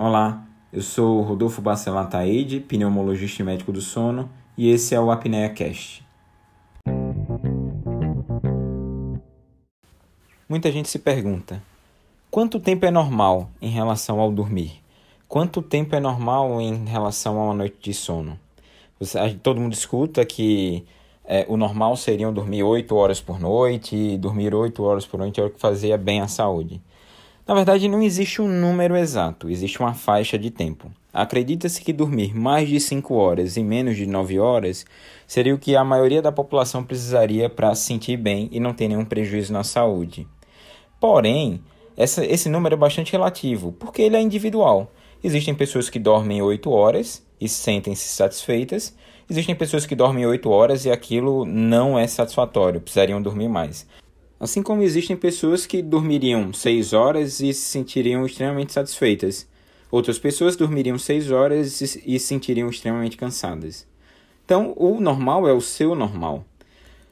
Olá, eu sou Rodolfo Bacelar Taide, pneumologista e médico do sono, e esse é o Apnea Cast. Muita gente se pergunta: quanto tempo é normal em relação ao dormir? Quanto tempo é normal em relação a uma noite de sono? Todo mundo escuta que é, o normal seriam dormir 8 horas por noite, e dormir 8 horas por noite é o que fazia bem à saúde. Na verdade, não existe um número exato, existe uma faixa de tempo. Acredita-se que dormir mais de 5 horas e menos de 9 horas seria o que a maioria da população precisaria para se sentir bem e não ter nenhum prejuízo na saúde. Porém, essa, esse número é bastante relativo, porque ele é individual. Existem pessoas que dormem 8 horas e sentem-se satisfeitas, existem pessoas que dormem 8 horas e aquilo não é satisfatório, precisariam dormir mais. Assim como existem pessoas que dormiriam 6 horas e se sentiriam extremamente satisfeitas. Outras pessoas dormiriam 6 horas e se sentiriam extremamente cansadas. Então, o normal é o seu normal.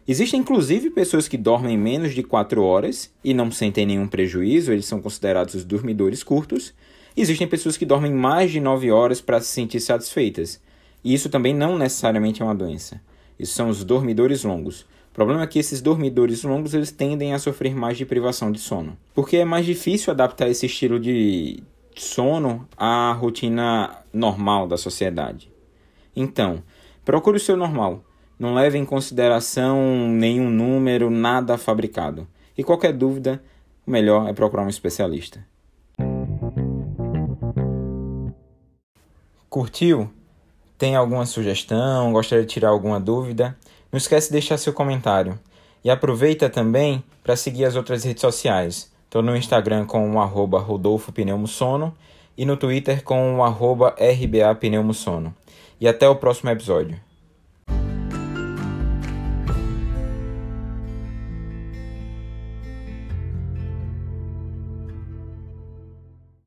Existem inclusive pessoas que dormem menos de 4 horas e não sentem nenhum prejuízo, eles são considerados dormidores curtos. Existem pessoas que dormem mais de 9 horas para se sentir satisfeitas. E isso também não necessariamente é uma doença. Isso são os dormidores longos problema é que esses dormidores longos eles tendem a sofrer mais de privação de sono, porque é mais difícil adaptar esse estilo de sono à rotina normal da sociedade. Então, procure o seu normal. Não leve em consideração nenhum número, nada fabricado. E qualquer dúvida, o melhor é procurar um especialista. Curtiu? Tem alguma sugestão? Gostaria de tirar alguma dúvida? Não esquece de deixar seu comentário. E aproveita também para seguir as outras redes sociais. Estou no Instagram com o arroba Rodolfo Pneumosono e no Twitter com o arroba RBA Pneumosono. E até o próximo episódio.